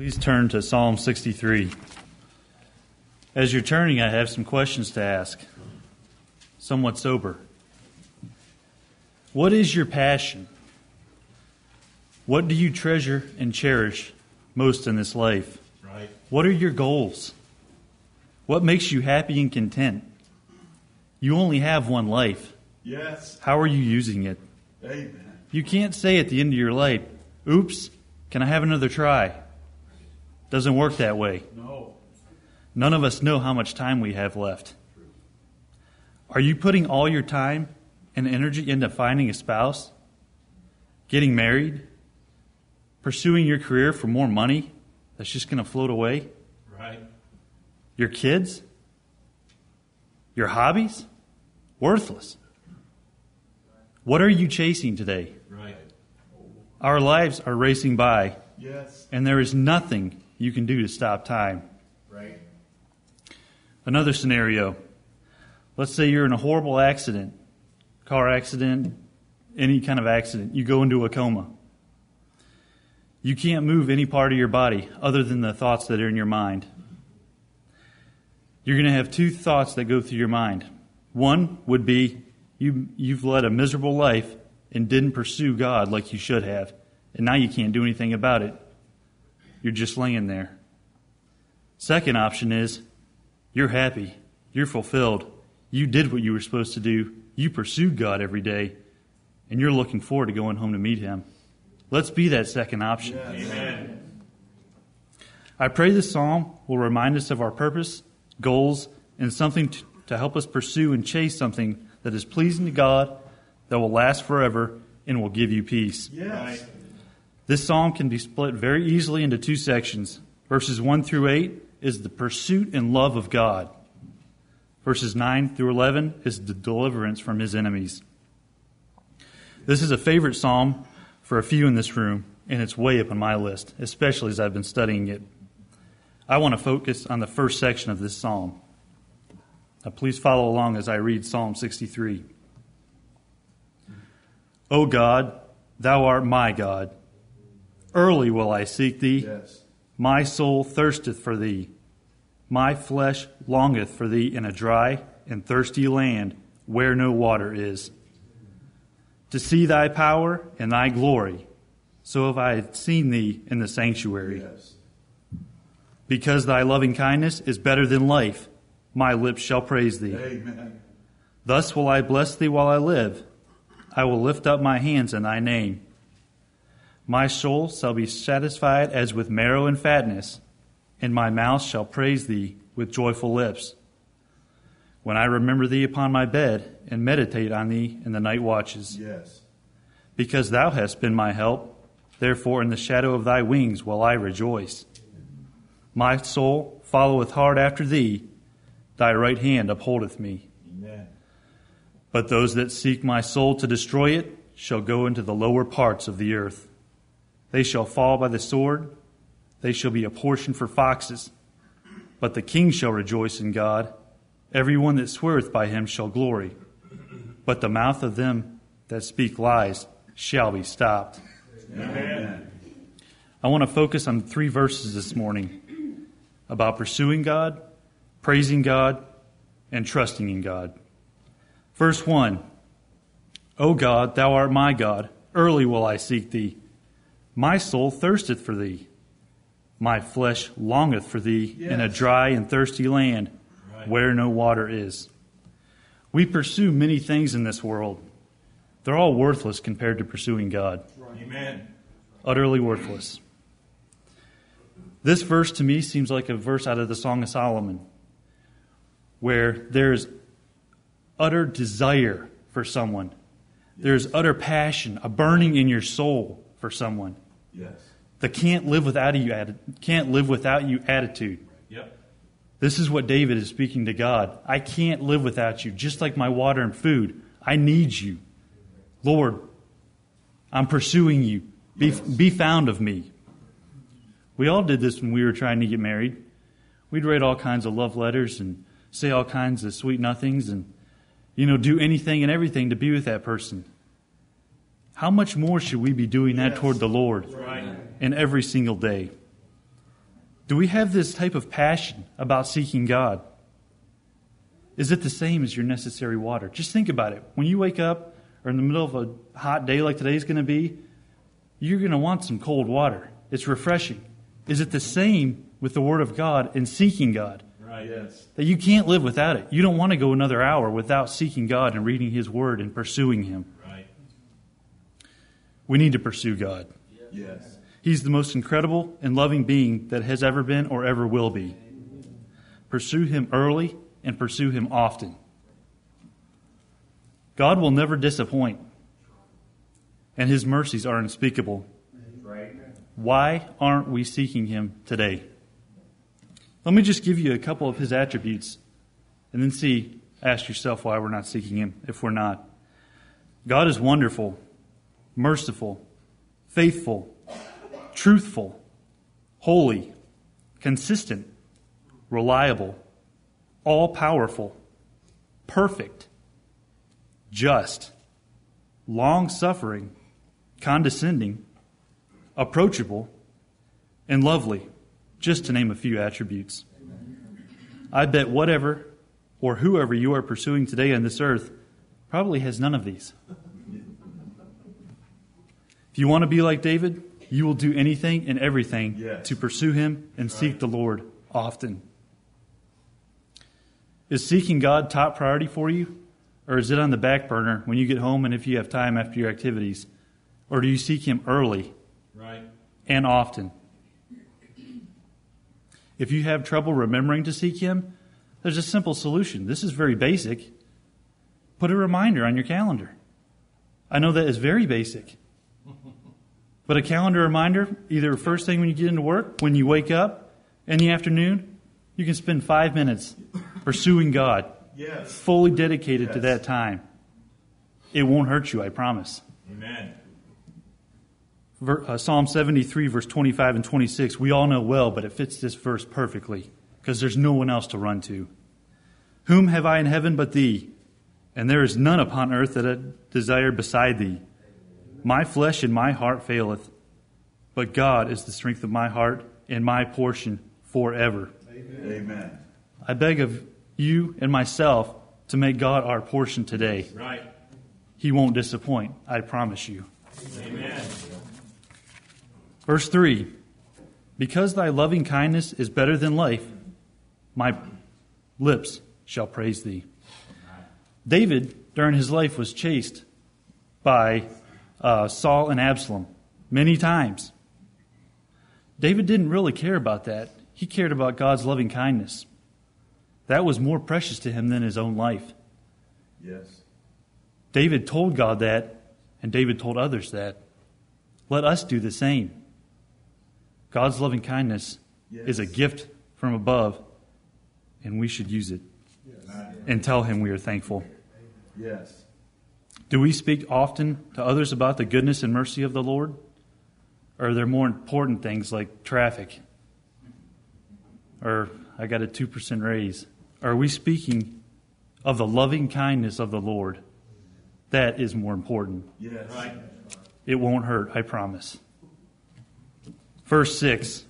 Please turn to Psalm 63. As you're turning, I have some questions to ask, somewhat sober. What is your passion? What do you treasure and cherish most in this life? Right. What are your goals? What makes you happy and content? You only have one life. Yes. How are you using it? Amen. You can't say at the end of your life, oops, can I have another try? Doesn't work that way. No. None of us know how much time we have left. Are you putting all your time and energy into finding a spouse? Getting married? Pursuing your career for more money that's just going to float away? Right. Your kids? Your hobbies? Worthless. What are you chasing today? Right. Our lives are racing by, Yes. and there is nothing you can do to stop time. Right. Another scenario. Let's say you're in a horrible accident, car accident, any kind of accident. You go into a coma. You can't move any part of your body other than the thoughts that are in your mind. You're going to have two thoughts that go through your mind. One would be you, you've led a miserable life and didn't pursue God like you should have, and now you can't do anything about it. You're just laying there. Second option is you're happy, you're fulfilled, you did what you were supposed to do, you pursued God every day, and you're looking forward to going home to meet Him. Let's be that second option. Amen. I pray this psalm will remind us of our purpose, goals, and something to, to help us pursue and chase something that is pleasing to God, that will last forever, and will give you peace. Yes. This psalm can be split very easily into two sections. Verses 1 through 8 is the pursuit and love of God. Verses 9 through 11 is the deliverance from his enemies. This is a favorite psalm for a few in this room, and it's way up on my list, especially as I've been studying it. I want to focus on the first section of this psalm. Now, please follow along as I read Psalm 63. O God, thou art my God. Early will I seek thee. Yes. My soul thirsteth for thee. My flesh longeth for thee in a dry and thirsty land where no water is. To see thy power and thy glory, so have I seen thee in the sanctuary. Yes. Because thy loving kindness is better than life, my lips shall praise thee. Amen. Thus will I bless thee while I live. I will lift up my hands in thy name. My soul shall be satisfied as with marrow and fatness, and my mouth shall praise thee with joyful lips. When I remember thee upon my bed and meditate on thee in the night watches. Yes. Because thou hast been my help, therefore in the shadow of thy wings will I rejoice. My soul followeth hard after thee, thy right hand upholdeth me. Amen. But those that seek my soul to destroy it shall go into the lower parts of the earth. They shall fall by the sword, they shall be a portion for foxes. But the king shall rejoice in God. Every one that sweareth by him shall glory. But the mouth of them that speak lies shall be stopped. Amen. I want to focus on three verses this morning about pursuing God, praising God, and trusting in God. Verse 1 O God, thou art my God, early will I seek thee. My soul thirsteth for thee. My flesh longeth for thee in a dry and thirsty land Right. where no water is. We pursue many things in this world. They're all worthless compared to pursuing God Amen. utterly worthless. This verse to me seems like a verse out of the Song of Solomon, where there's utter desire for someone, there's utter passion, a burning in your soul for someone. Yes. The can't live without you can't live without you attitude. Yep. This is what David is speaking to God. I can't live without you, just like my water and food. I need you. Lord, I'm pursuing you. Be, Yes. be found of me. We all did this when we were trying to get married. We'd write all kinds of love letters and say all kinds of sweet nothings and, you know, do anything and everything to be with that person. How much more should we be doing that toward the Lord Right. in every single day? Do we have this type of passion about seeking God? Is it the same as your necessary water? Just think about it. When you wake up or in the middle of a hot day like today's going to be, you're going to want some cold water. It's refreshing. Is it the same with the Word of God and seeking God? Right. Yes. That you can't live without it. You don't want to go another hour without seeking God and reading His Word and pursuing Him. We need to pursue God. Yes. He's the most incredible and loving being that has ever been or ever will be. Pursue Him early and pursue Him often. God will never disappoint, and His mercies are unspeakable. Right. Why aren't we seeking Him today? Let me just give you a couple of His attributes and then see, ask yourself why we're not seeking Him if we're not. God is wonderful, merciful, faithful, truthful, holy, consistent, reliable, all powerful, perfect, just, long suffering, condescending, approachable, and lovely, just to name a few attributes. I bet whatever or whoever you are pursuing today on this earth probably has none of these. If you want to be like David, you will do anything and everything Yes. to pursue him and seek the Lord often. Is seeking God top priority for you? Or is it on the back burner when you get home and if you have time after your activities? Or do you seek Him early Right. and often? If you have trouble remembering to seek Him, there's a simple solution. This is very basic. Put a reminder on your calendar. I know that is very basic. But a calendar reminder, either first thing when you get into work, when you wake up, in the afternoon, you can spend five minutes pursuing God, Yes. fully dedicated to that time. It won't hurt you, I promise. Amen. Ver, uh, Psalm 73, verse 25 and 26, we all know well, but it fits this verse perfectly because there's no one else to run to. Whom have I in heaven but thee? And there is none upon earth that I desire beside thee. My flesh and my heart faileth, but God is the strength of my heart and my portion forever. Amen. I beg of you and myself to make God our portion today. Right. He won't disappoint, I promise you. Amen. Verse 3 Because thy loving kindness is better than life, my lips shall praise thee. David, during his life, was chased by uh, Saul and Absalom many times. David didn't really care about that. He cared about God's loving kindness. That was more precious to him than his own life. Yes. David told God that, and David told others that. Let us do the same. God's loving kindness is a gift from above, and we should use it and tell Him we are thankful. Yes. Do we speak often to others about the goodness and mercy of the Lord? Or are there more important things like traffic? Or I got a 2% raise? Are we speaking of the loving kindness of the Lord? That is more important. Yes. Right. It won't hurt, I promise. Verse 6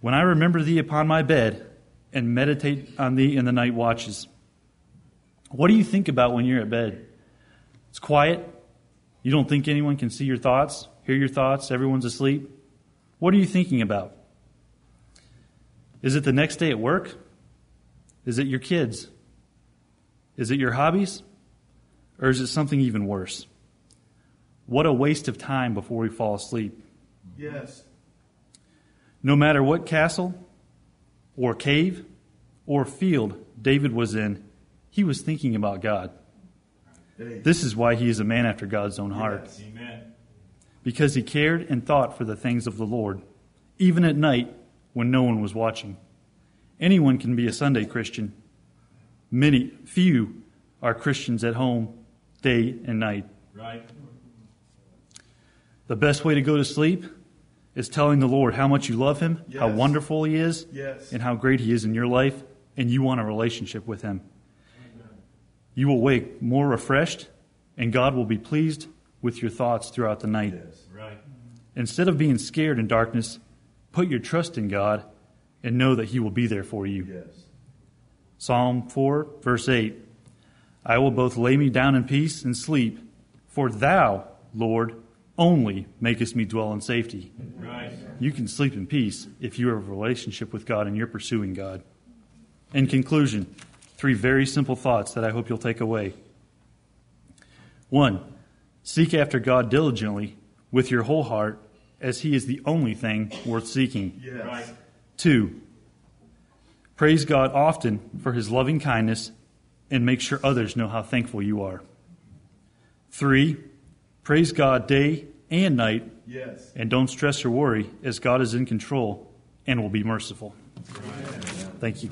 When I remember thee upon my bed and meditate on thee in the night watches. What do you think about when you're at bed? It's quiet. You don't think anyone can see your thoughts, hear your thoughts, everyone's asleep. What are you thinking about? Is it the next day at work? Is it your kids? Is it your hobbies? Or is it something even worse? What a waste of time before we fall asleep. Yes. No matter what castle or cave or field David was in, he was thinking about God. This is why he is a man after God's own heart, Yes. Amen. because he cared and thought for the things of the Lord, even at night when no one was watching. Anyone can be a Sunday Christian. Many, few are Christians at home day and night. Right. The best way to go to sleep is telling the Lord how much you love Him, how wonderful He is, Yes. and how great He is in your life, and you want a relationship with Him. You will wake more refreshed, and God will be pleased with your thoughts throughout the night. Yes. Right. Instead of being scared in darkness, put your trust in God and know that He will be there for you. Yes. Psalm 4, verse 8 I will both lay me down in peace and sleep, for thou, Lord, only makest me dwell in safety. Right. You can sleep in peace if you have a relationship with God and you're pursuing God. In conclusion, three very simple thoughts that I hope you'll take away. One, seek after God diligently with your whole heart, as He is the only thing worth seeking. Yes. Right. Two, praise God often for His loving kindness and make sure others know how thankful you are. Three, praise God day and night Yes. and don't stress or worry as God is in control and will be merciful. Thank you.